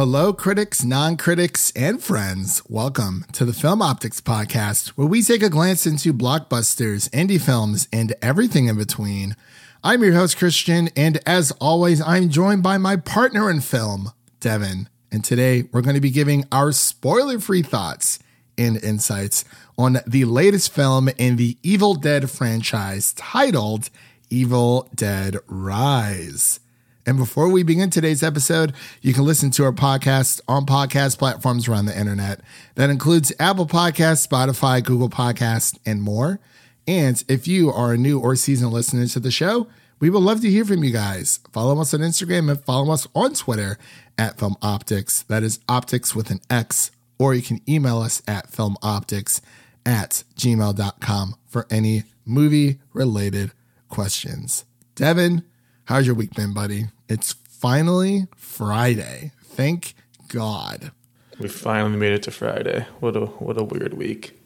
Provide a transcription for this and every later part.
Hello, critics, non critics, and friends. Welcome to the Film Optix Podcast, where we take a glance into blockbusters, indie films, and everything in between. I'm your host, Christian, and as always, I'm joined by my partner in film, Devin. And today we're going to be giving our spoiler free thoughts and insights on the latest film in the Evil Dead franchise titled Evil Dead Rise. And before we begin today's episode, you can listen to our podcast on podcast platforms around the internet. That includes Apple Podcasts, Spotify, Google Podcasts, and more. And if you are a new or seasoned listener to the show, we would love to hear from you guys. Follow us on Instagram and follow us on Twitter at Film Optix. That is optics with an X. Or you can email us at filmoptix at gmail.com for any movie related questions. Devin, how's your week been, buddy? It's finally Friday. Thank God. We finally made it to Friday. What a what a weird week.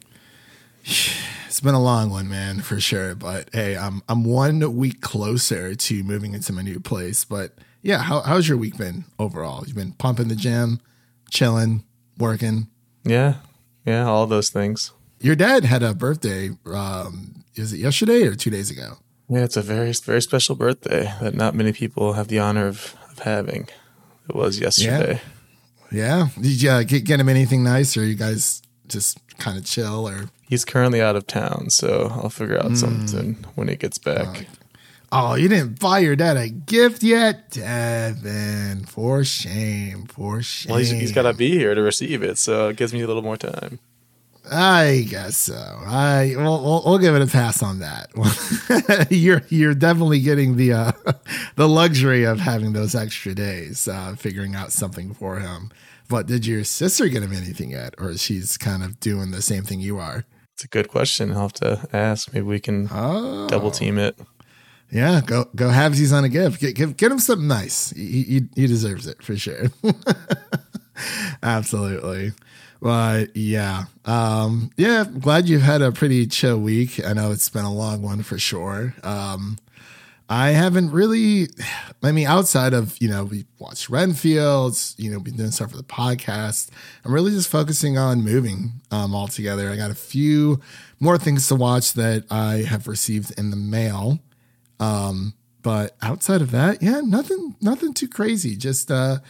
It's been a long one, man, for sure. But hey, I'm I'm one week closer to moving into my new place. But yeah, how, how's your week been overall? You've been pumping the gym, chilling, working. Yeah, yeah, all those things. Your dad had a birthday. Um, is it yesterday or two days ago? Yeah, it's a very very special birthday that not many people have the honor of, of having. It was yesterday. Yeah. yeah. Did you uh, get, get him anything nice, or you guys just kind of chill, or He's currently out of town, so I'll figure out mm. something when he gets back. Oh. oh, you didn't buy your dad a gift yet, Devin? For shame, for shame. Well, he's, he's got to be here to receive it, so it gives me a little more time. I guess so. I we'll, we'll, we'll give it a pass on that. you're you're definitely getting the uh, the luxury of having those extra days, uh, figuring out something for him. But did your sister get him anything yet, or she's kind of doing the same thing you are? It's a good question. I'll have to ask. Maybe we can oh. double team it. Yeah, go go halvesies on a gift. Get, get, get him something nice. He, he, he deserves it for sure. Absolutely. But yeah, um, yeah. Glad you've had a pretty chill week. I know it's been a long one for sure. Um, I haven't really, I mean, outside of, you know, we watched Renfields, you know, been doing stuff for the podcast. I'm really just focusing on moving um, altogether. I got a few more things to watch that I have received in the mail. Um, but outside of that, yeah, nothing, nothing too crazy. Just, uh,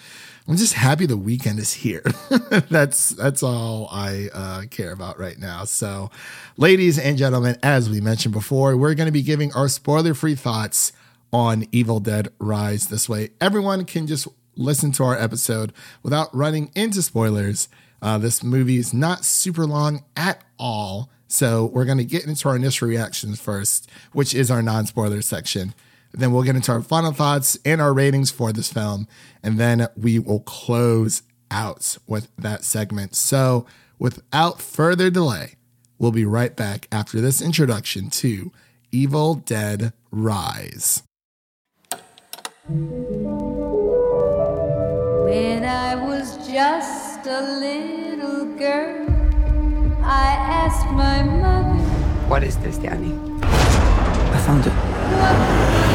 I'm just happy the weekend is here. that's that's all I uh, care about right now. So, ladies and gentlemen, as we mentioned before, we're going to be giving our spoiler-free thoughts on Evil Dead Rise. This way, everyone can just listen to our episode without running into spoilers. Uh, this movie is not super long at all. So, we're going to get into our initial reactions first, which is our non spoiler section. Then we'll get into our final thoughts and our ratings for this film. And then we will close out with that segment. So, without further delay, we'll be right back after this introduction to Evil Dead Rise. When I was just a little girl, I asked my mother, What is this, Danny? I found it.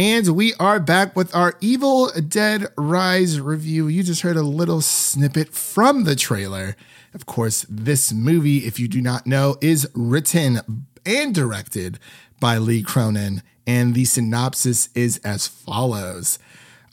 And we are back with our Evil Dead Rise review. You just heard a little snippet from the trailer. Of course, this movie, if you do not know, is written and directed by Lee Cronin. And the synopsis is as follows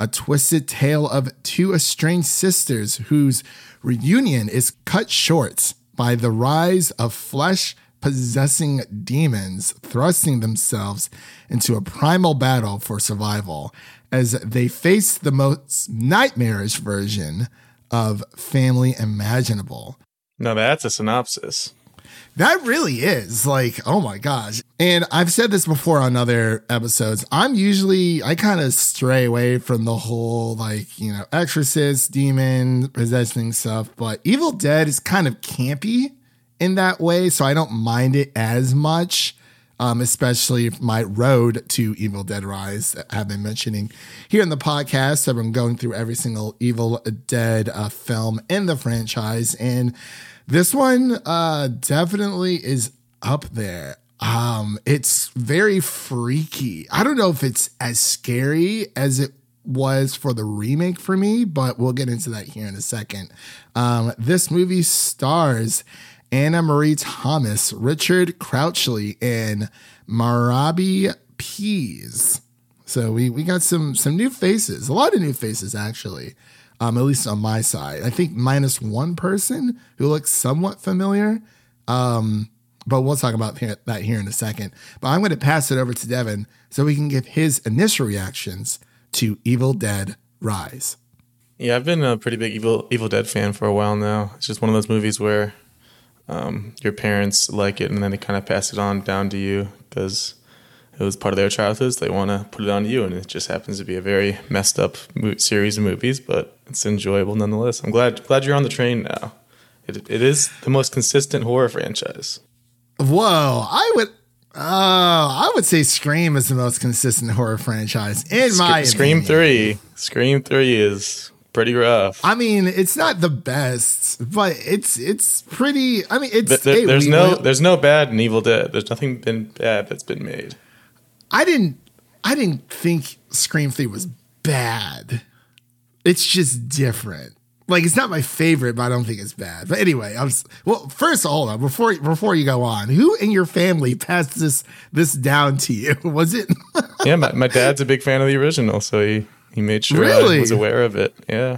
A twisted tale of two estranged sisters whose reunion is cut short by the rise of flesh possessing demons thrusting themselves into a primal battle for survival as they face the most nightmarish version of family imaginable. Now that's a synopsis. That really is like, oh my gosh. And I've said this before on other episodes. I'm usually, I kind of stray away from the whole like, you know, exorcist, demon, possessing stuff, but Evil Dead is kind of campy in that way. So I don't mind it as much. Um, especially my road to Evil Dead Rise I've been mentioning here in the podcast. I've been going through every single Evil Dead uh, film in the franchise, and this one uh, definitely is up there. Um, it's very freaky. I don't know if it's as scary as it was for the remake for me, but we'll get into that here in a second. Um, this movie stars Anna-Maree Thomas, Richard Crouchley, and Mirabai Pease. So we we got some some new faces, a lot of new faces actually um, at least on my side. I think minus one person who looks somewhat familiar. Um, but we'll talk about that here in a second. But I'm going to pass it over to Devin so we can give his initial reactions to Evil Dead Rise. Yeah, I've been a pretty big Evil Evil Dead fan for a while now. It's just one of those movies where um, your parents like it and then they kind of pass it on down to you because it was part of their childhoods. They want to put it on you, and it just happens to be a very messed up mo- series of movies, but it's enjoyable nonetheless. I'm glad glad you're on the train now. It, it is the most consistent horror franchise. Whoa, I would. Oh, I would say Scream is the most consistent horror franchise in Sc- my Scream opinion. three. Scream three is pretty rough. I mean, it's not the best, but it's it's pretty. I mean, it's there, there's no there's no bad in Evil Dead. There's nothing been bad that's been made. I didn't I didn't think Scream 3 was bad. It's just different. Like it's not my favorite, but I don't think it's bad. But anyway, I'm well. First, hold on before before you go on. Who in your family passed this this down to you? Was it? yeah, my, my dad's a big fan of the original, so he he made sure really? I was aware of it. Yeah.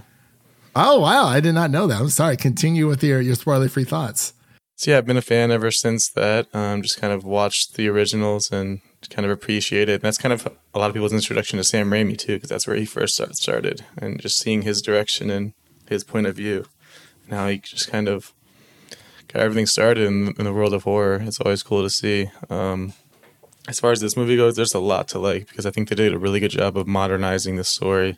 Oh wow, I did not know that. I'm sorry. Continue with your your spoiler free thoughts. So yeah, I've been a fan ever since that. Um, just kind of watched the originals and kind of appreciate it. And that's kind of a lot of people's introduction to Sam Raimi too, because that's where he first started, and just seeing his direction and his point of view, and how he just kind of got everything started in, in the world of horror. It's always cool to see. Um, as far as this movie goes, there's a lot to like because I think they did a really good job of modernizing the story,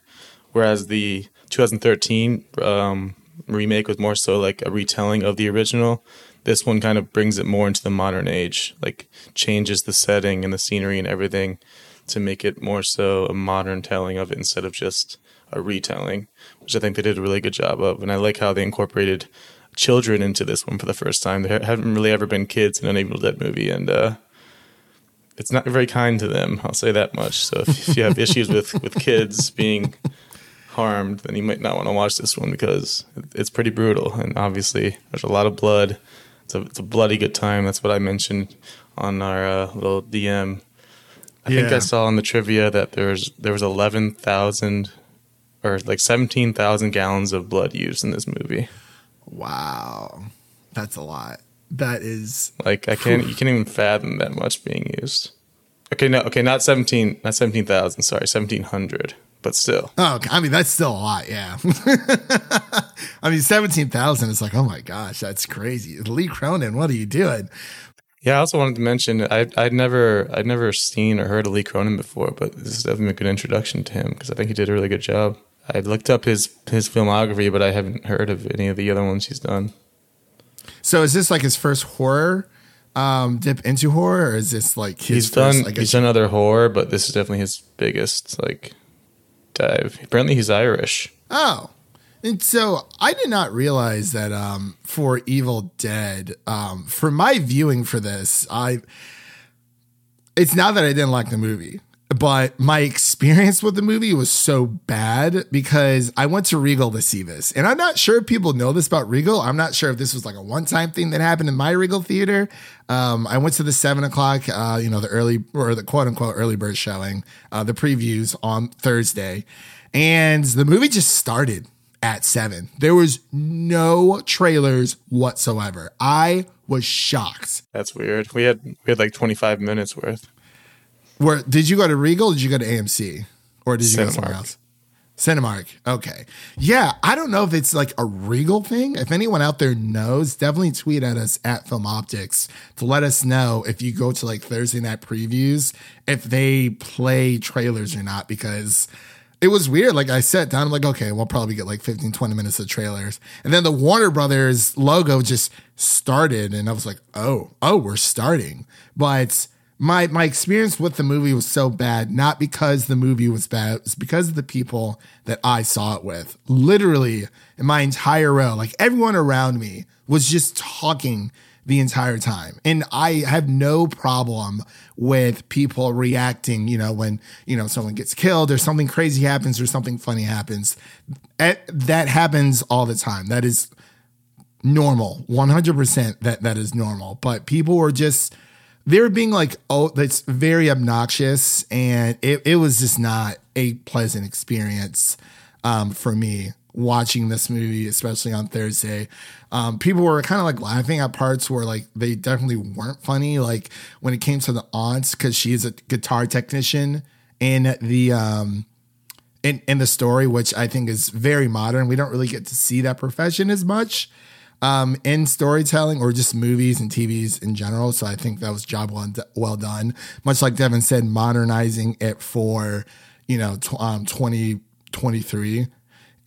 whereas the 2013 um, remake was more so like a retelling of the original this one kind of brings it more into the modern age, like changes the setting and the scenery and everything to make it more so a modern telling of it instead of just a retelling, which I think they did a really good job of. And I like how they incorporated children into this one for the first time. There haven't really ever been kids in an Evil Dead movie, and uh, it's not very kind to them. I'll say that much. So if, if you have issues with with kids being harmed, then you might not want to watch this one because it's pretty brutal. And obviously, there's a lot of blood it's a, it's a bloody good time. That's what I mentioned on our uh, little DM. I yeah. think I saw in the trivia that there was there was eleven thousand or like seventeen thousand gallons of blood used in this movie. Wow, that's a lot. That is like I can't you can't even fathom that much being used. Okay, no, okay, not seventeen, not seventeen thousand. Sorry, seventeen hundred but still. Oh, I mean, that's still a lot. Yeah. I mean, 17,000 is like, oh my gosh, that's crazy. Lee Cronin, what are you doing? Yeah, I also wanted to mention I I'd never I'd never seen or heard of Lee Cronin before, but this is definitely a good introduction to him because I think he did a really good job. I looked up his his filmography, but I haven't heard of any of the other ones he's done. So is this like his first horror um, dip into horror, or is this like his he's first, done he's done other horror, but this is definitely his biggest like dive. Apparently, he's Irish. Oh. And so I did not realize that um, for Evil Dead, um, for my viewing for this, I it's not that I didn't like the movie but my experience with the movie was so bad because I went to Regal to see this. And I'm not sure if people know this about Regal. I'm not sure if this was like a one time thing that happened in my Regal theater. Um, I went to the seven o'clock, uh, you know, the early or the quote unquote early bird showing, uh, the previews on Thursday. And the movie just started at seven. There was no trailers whatsoever. I was shocked. That's weird. We had we had like 25 minutes worth. Where did you go to Regal? did you go to AMC, or did you Cinemark. go somewhere else? Cinemark. Okay. Yeah, I don't know if it's like a Regal thing. If anyone out there knows, definitely tweet at us at Film Optix to let us know if you go to like Thursday night previews, if they play trailers or not, because it was weird. Like I sat down, I'm like, okay, we'll probably get like 15, 20 minutes of trailers. And then the Warner Brothers logo just started, and I was like, oh, oh, we're starting. But my my experience with the movie was so bad, not because the movie was bad, it's because of the people that I saw it with. Literally, in my entire row, like everyone around me was just talking the entire time. And I have no problem with people reacting, you know, when, you know, someone gets killed or something crazy happens or something funny happens. That happens all the time. That is normal. 100% that that is normal. But people were just they were being like, oh, that's very obnoxious. And it, it was just not a pleasant experience um, for me watching this movie, especially on Thursday. Um, people were kind of like laughing at parts where like they definitely weren't funny. Like when it came to the aunts, because she is a guitar technician in the um, in in the story, which I think is very modern. We don't really get to see that profession as much um, in storytelling or just movies and TVs in general. So I think that was job well, well done. Much like Devin said, modernizing it for you know um, 2023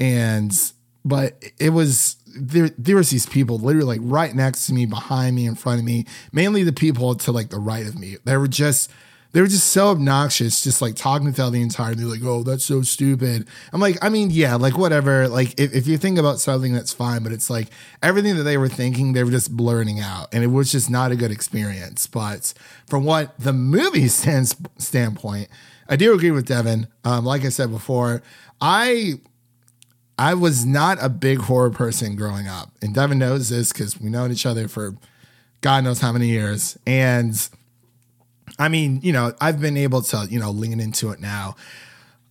and but it was there there was these people literally like right next to me behind me in front of me mainly the people to like the right of me they were just they were just so obnoxious, just like talking to the entire. They're like, "Oh, that's so stupid." I'm like, I mean, yeah, like whatever. Like if, if you think about something, that's fine. But it's like everything that they were thinking, they were just blurting out, and it was just not a good experience. But from what the movie stands standpoint, I do agree with Devin. Um, like I said before, I I was not a big horror person growing up, and Devin knows this because we known each other for God knows how many years, and I mean, you know, I've been able to, you know, lean into it now.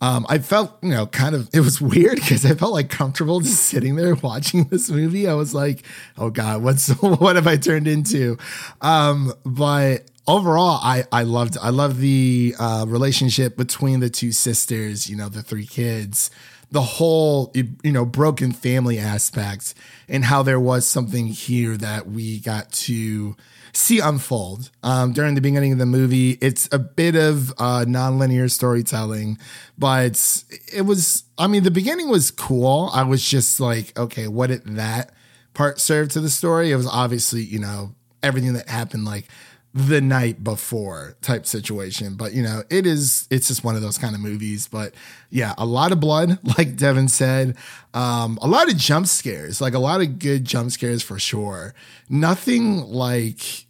Um, I felt, you know, kind of, it was weird because I felt like comfortable just sitting there watching this movie. I was like, oh God, what's, what have I turned into? Um, but overall, I, I loved, I love the, uh, relationship between the two sisters, you know, the three kids, the whole, you know, broken family aspect and how there was something here that we got to, see unfold um, during the beginning of the movie. It's a bit of uh, nonlinear storytelling, but it was, I mean, the beginning was cool. I was just like, okay, what did that part serve to the story? It was obviously, you know, everything that happened like the night before type situation. But you know, it is it's just one of those kind of movies. But yeah, a lot of blood, like Devin said. Um, a lot of jump scares, like a lot of good jump scares for sure. Nothing like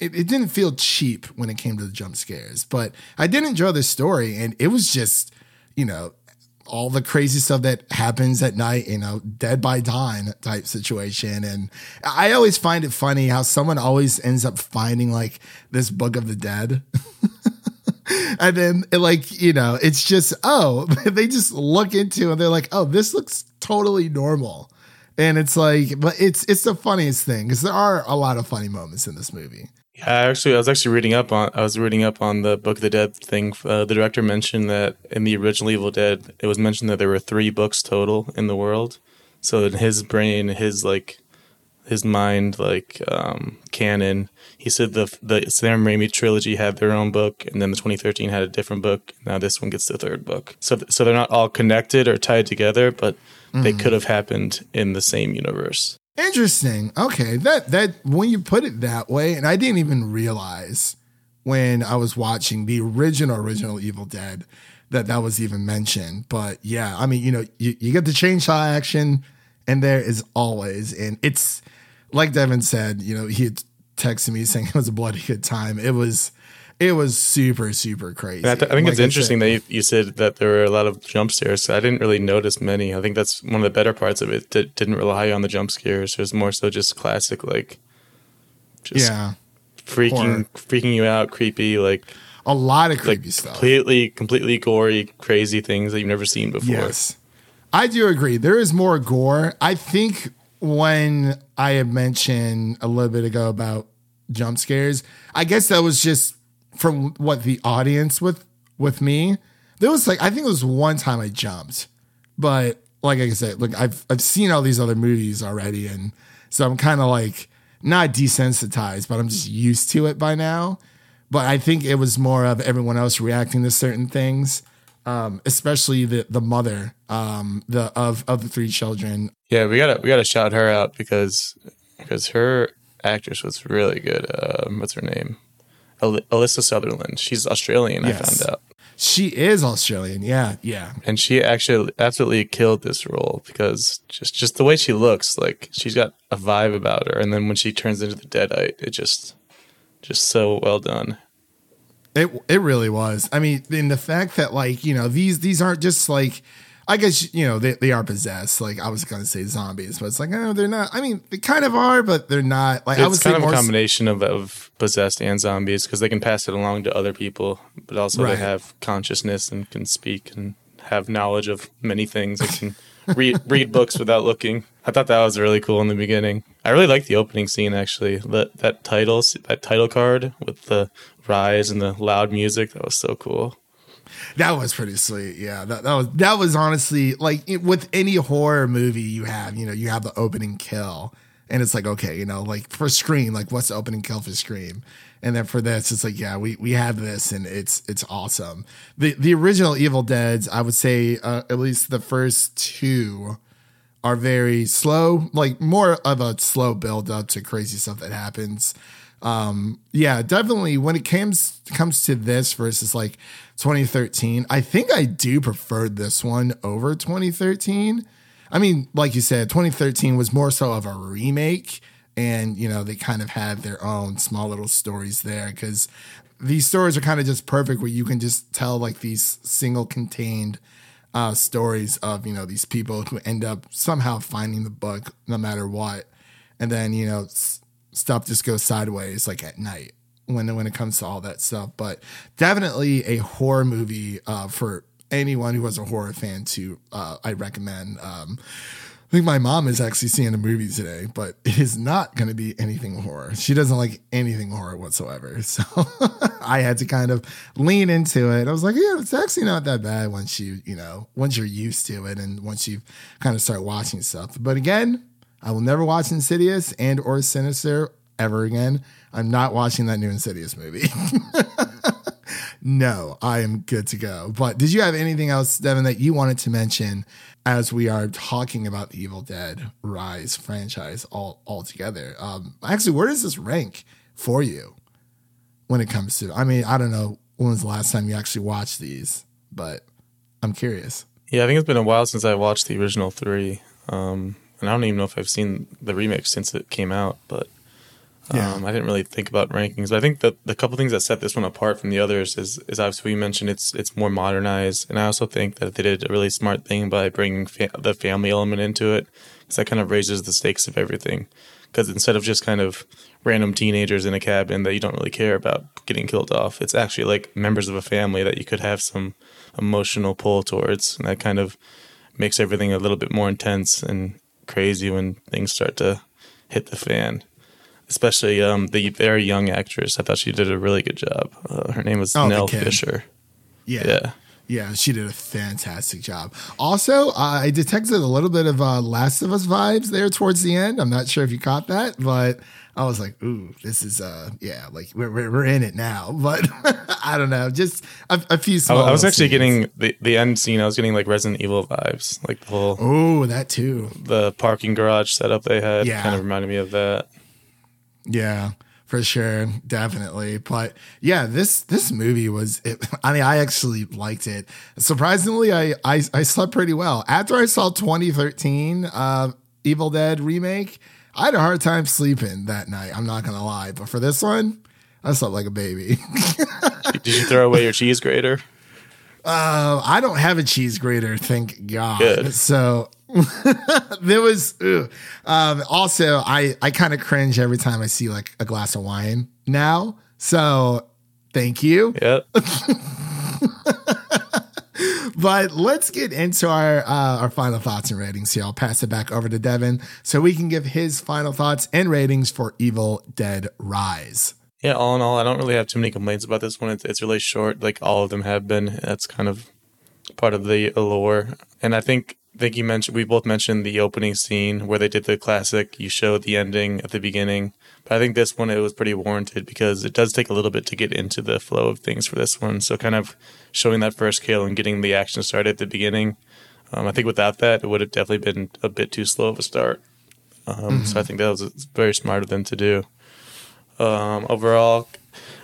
it, it didn't feel cheap when it came to the jump scares, but I did enjoy the story and it was just, you know, all the crazy stuff that happens at night, you know, dead by dawn type situation. And I always find it funny how someone always ends up finding like this book of the dead. and then like, you know, it's just, oh, they just look into and they're like, oh, this looks totally normal. And it's like, but it's it's the funniest thing because there are a lot of funny moments in this movie. Yeah, actually, I was actually reading up on. I was reading up on the Book of the Dead thing. Uh, the director mentioned that in the original Evil Dead, it was mentioned that there were three books total in the world. So in his brain, his like, his mind, like um, canon, he said the the Sam Raimi trilogy had their own book, and then the 2013 had a different book. Now this one gets the third book. So so they're not all connected or tied together, but mm-hmm. they could have happened in the same universe. Interesting. Okay, that that when you put it that way, and I didn't even realize when I was watching the original original Evil Dead that that was even mentioned. But yeah, I mean, you know, you, you get the chainsaw action, and there is always, and it's like Devin said, you know, he texted me saying it was a bloody good time. It was it was super super crazy. I, th- I, think like it's interesting said, that you, you, said that there were a lot of jump scares. I didn't really notice many. I think that's one of the better parts of it. That didn't rely on the jump scares. It was more so just classic, like just yeah, freaking Horror. freaking you out, creepy, like a lot of creepy like stuff. Completely, completely gory, crazy things that you've never seen before. Yes, I do agree. There is more gore. I think when I had mentioned a little bit ago about jump scares, I guess that was just from what the audience with with me, there was like I think it was one time I jumped, But like I said, look, I've I've seen all these other movies already, and so I'm kind of like not desensitized, but I'm just used to it by now. But I think it was more of everyone else reacting to certain things, um, especially the the mother um, the of of the three children. Yeah, we gotta we gotta shout her out because because her actress was really good. Um, what's her name? Al- Alyssa Sutherland. She's Australian. Yes. I found out. She is Australian. Yeah, yeah. and she actually absolutely killed this role because just just the way she looks like she's got a vibe about her and then when she turns into the deadite it just just so well done It it really was. I mean, in the fact that like you know these these aren't just like I guess you know they they are possessed. Like I was gonna say zombies, but it's like no, they're not. I mean, they kind of are, but they're not. Like I would it's say kind of more a combination of, of possessed and zombies because they can pass it along to other people but also Right. they have consciousness and can speak and have knowledge of many things They can read read books without looking i thought that was really cool in the beginning i really liked the opening scene actually that that title that title card with the rise and the loud music that was so cool That was pretty sweet. Yeah, that, that was that was honestly like it, with any horror movie you have, you know, you have the opening kill, and it's like okay, you know, like for Scream, like what's the opening kill for Scream, and then for this, it's like yeah, we we have this, and it's it's awesome. The the original Evil Dead's, I would say, uh, at least the first two are very slow, like more of a slow build up to crazy stuff that happens. Um, yeah, definitely when it comes comes to this versus like 2013, I think I do prefer this one over 2013. I mean, like you said, 2013 was more so of a remake, and you know they kind of had their own small little stories there because these stories are kind of just perfect where you can just tell like these single contained uh, stories of you know these people who end up somehow finding the book no matter what, and then you know stuff just goes sideways like at night when when it comes to all that stuff. But definitely a horror movie uh, for anyone who was a horror fan to uh, I recommend. Um, I think my mom is actually seeing a movie today, but it is not going to be anything horror. She doesn't like anything horror whatsoever. So I had to kind of lean into it. I was like, yeah, it's actually not that bad once you, you know, once you're used to it and once you kind of start watching stuff. But again, I will never watch Insidious and or Sinister ever again. I'm not watching that new Insidious movie. no, I am good to go. But did you have anything else, Devin, that you wanted to mention as we are talking about the Evil Dead Rise franchise all all together? Um, actually, where does this rank for you when it comes to? I mean, I don't know when was the last time you actually watched these, but I'm curious. Yeah, I think it's been a while since I watched the original three, um, and I don't even know if I've seen the remix since it came out. But Yeah. um, I didn't really think about rankings. But I think that the couple things that set this one apart from the others is, is obviously we mentioned it's it's more modernized, and I also think that they did a really smart thing by bringing fa- the family element into it, because that kind of raises the stakes of everything. Because instead of just kind of random teenagers in a cabin that you don't really care about getting killed off, it's actually like members of a family that you could have some emotional pull towards, and that kind of makes everything a little bit more intense and crazy when things start to hit the fan. Especially um, the very young actress, I thought she did a really good job. Uh, her name was Oh, Nell. Fisher. Yeah. Yeah. Yeah, she did a fantastic job. Also, I detected a little bit of uh, Last of Us vibes there towards the end. I'm not sure if you caught that, but I was like, "Ooh, this is uh, yeah, like we're we're, we're in it now." But I don't know, just a, a few I, small. I was actually scenes. getting the, the end scene. I was getting like Resident Evil vibes, like the whole Oh, that too. the parking garage setup they had. Yeah. kind of reminded me of that. Yeah, for sure, definitely. But yeah, this this movie was. It, I mean, I actually liked it. Surprisingly, I, I I slept pretty well after I saw 2013 uh, Evil Dead remake. I had a hard time sleeping that night. I'm not gonna lie, but for this one, I slept like a baby. Did you throw away your cheese grater? Uh, I don't have a cheese grater, thank God. Good. So there was um, also I I kind of cringe every time I see like a glass of wine now. So thank you. Yeah. But let's get into our uh, our final thoughts and ratings here. I'll pass it back over to Devin so we can give his final thoughts and ratings for Evil Dead Rise. Yeah, all in all, I don't really have too many complaints about this one. It's, it's really short, like all of them have been. That's kind of part of the allure. And I think I think you mentioned we both mentioned the opening scene where they did the classic. You showed the ending at the beginning, but I think this one it was pretty warranted because it does take a little bit to get into the flow of things for this one. So kind of showing that first kill and getting the action started at the beginning. Um, I think without that, it would have definitely been a bit too slow of a start. Um, mm-hmm. So I think that was very smart of them to do. Um, overall,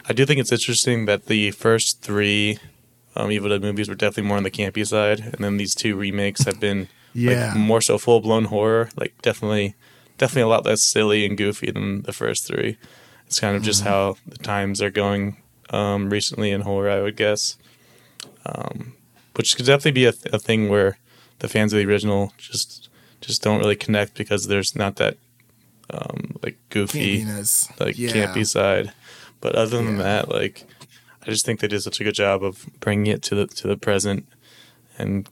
I do think it's interesting that the first three um, Evil Dead movies were definitely more on the campy side, and then these two remakes have been yeah like, more so full blown horror. Like definitely, definitely a lot less silly and goofy than the first three. It's kind of just mm-hmm. how the times are going um, recently in horror, I would guess. Um, which could definitely be a, th- a thing where the fans of the original just just don't really connect because there's not that um, like goofy, Campiness. like yeah. campy side. But other than yeah. that, like I just think they did such a good job of bringing it to the to the present and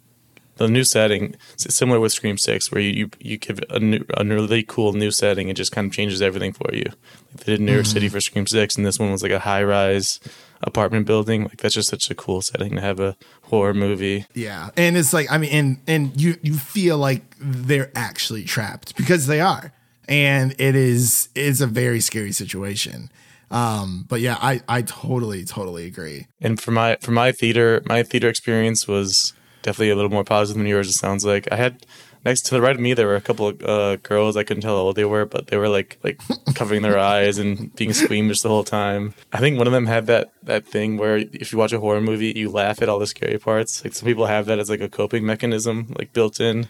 the new setting. Similar with Scream Six, where you you, give a new a really cool new setting, it just kind of changes everything for you. Like they did New York mm-hmm. City for Scream Six, and this one was like a high rise apartment building. Like that's just such a cool setting to have a horror movie. Yeah, and it's like I mean, and and you you feel like they're actually trapped because they are, and it is it's a very scary situation. Um, but yeah, I I totally totally agree. And for my for my theater my theater experience was definitely a little more positive than yours. It sounds like I had next to the right of me there were a couple of uh, girls i couldn't tell how old they were but they were like like covering their eyes and being squeamish the whole time i think one of them had that that thing where if you watch a horror movie you laugh at all the scary parts like some people have that as like a coping mechanism like built in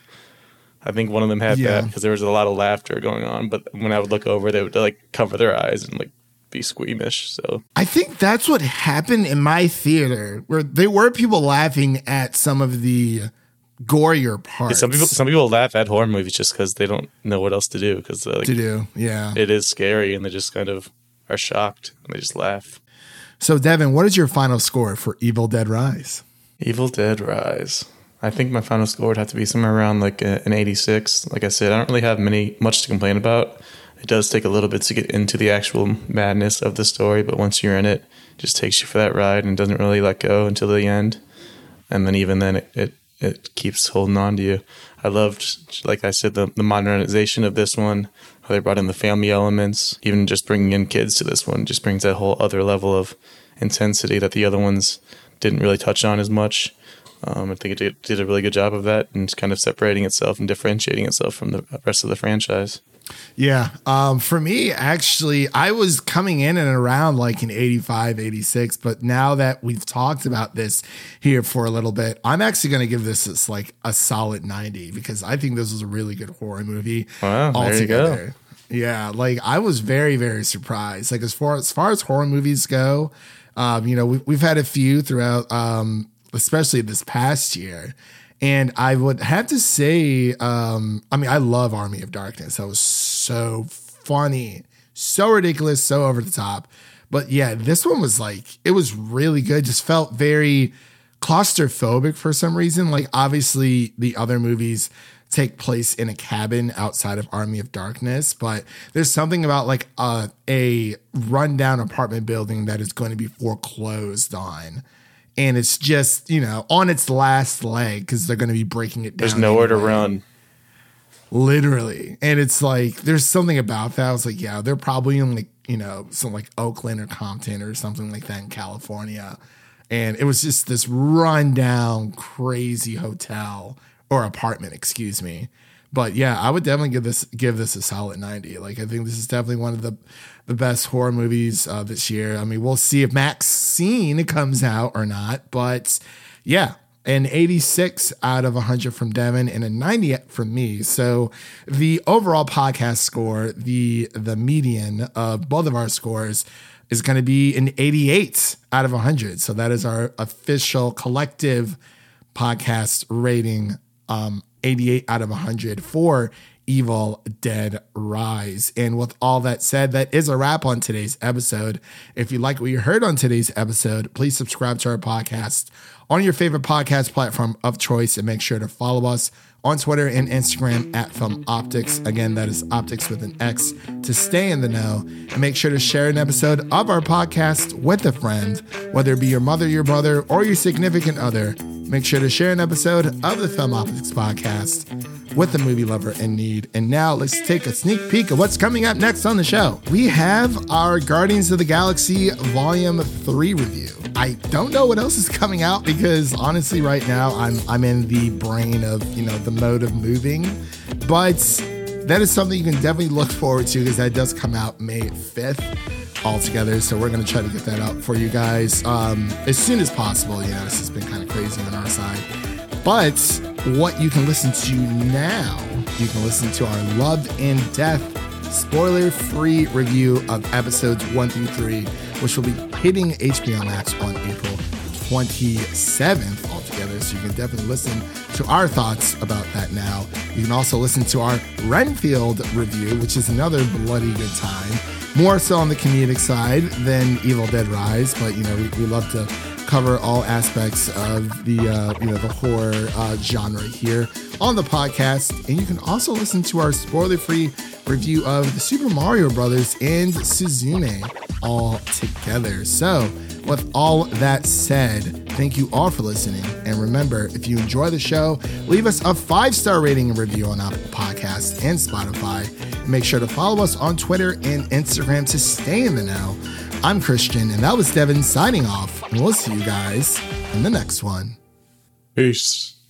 i think one of them had yeah. that because there was a lot of laughter going on but when i would look over they would like cover their eyes and like be squeamish. So I think that's what happened in my theater, where there were people laughing at some of the gorier parts. Yeah, some people some people laugh at horror movies just because they don't know what else to do because uh, like, to do yeah it is scary and they just kind of are shocked and they just laugh. So Devin, what is your final score for Evil Dead Rise? Evil Dead Rise. I think my final score would have to be somewhere around like an 86. Like I said, I don't really have many much to complain about. It does take a little bit to get into the actual madness of the story, but once you're in it, it just takes you for that ride and doesn't really let go until the end. And then even then, it, it it keeps holding on to you. I loved, like I said, the, the modernization of this one, how they brought in the family elements, even just bringing in kids to this one just brings that whole other level of intensity that the other ones didn't really touch on as much. Um, I think it did, did, a really good job of that and kind of separating itself and differentiating itself from the rest of the franchise. Yeah. Um, for me, actually, I was coming in and around like an 85, 86. But now that we've talked about this here for a little bit, I'm actually going to give this, this like a solid 90 because I think this was a really good horror movie. Wow. There you go. Yeah. Like I was very, very surprised. Like as far as far as horror movies go, um, you know, we, we've had a few throughout, um, especially this past year. And I would have to say, um, I mean, I love Army of Darkness. That was so funny, so ridiculous, so over the top. But yeah, this one was like, it was really good. Just felt very claustrophobic for some reason. Like, obviously, the other movies take place in a cabin outside of Army of Darkness, but there's something about like a, a rundown apartment building that is going to be foreclosed on and it's just you know on its last leg because they're going to be breaking it down. There's nowhere anyway. to run. Literally, and it's like there's something about that. I was like, yeah, they're probably in like you know some like Oakland or Compton or something like that in California, and it was just this rundown crazy hotel or apartment, excuse me. But yeah, I would definitely give this give this a solid 90. Like I think this is definitely one of the the best horror movies uh, this year. I mean, we'll see if MaXXXine comes out or not, but yeah, an 86 out of 100 from Devin and a 90 from me. So the overall podcast score, the the median of both of our scores is going to be an 88 out of 100. So that is our official collective podcast rating um 88 out of 100 for Evil Dead Rise. And with all that said, that is a wrap on today's episode. If you like what you heard on today's episode, please subscribe to our podcast on your favorite podcast platform of choice and make sure to follow us on Twitter and Instagram at Film Optix. Again, that is optics with an X to stay in the know. And make sure to share an episode of our podcast with a friend, whether it be your mother, your brother, or your significant other Make sure to share an episode of the Film Optix podcast with a movie lover in need. And now let's take a sneak peek of what's coming up next on the show. We have our Guardians of the Galaxy Volume 3 review. I don't know what else is coming out because honestly, right now I'm I'm in the brain of you know the mode of moving, but that is something you can definitely look forward to because that does come out May 5th altogether. So we're going to try to get that out for you guys um, as soon as possible. You know, this has been kind of crazy on our side. But what you can listen to now, you can listen to our Love and Death spoiler free review of episodes one through three, which will be hitting HBO Max on April 27th altogether. So you can definitely listen to our thoughts about that now. You can also listen to our Renfield review, which is another bloody good time. More so on the comedic side than Evil Dead Rise, but you know, we, we love to cover all aspects of the uh, you know the horror uh, genre here on the podcast, and you can also listen to our spoiler-free review of the Super Mario Brothers and Suzume all together. So, with all that said, thank you all for listening, and remember, if you enjoy the show, leave us a five-star rating and review on Apple Podcasts and Spotify. Make sure to follow us on Twitter and Instagram to stay in the know. I'm Christian, and that was Devin signing off. And we'll see you guys in the next one. Peace.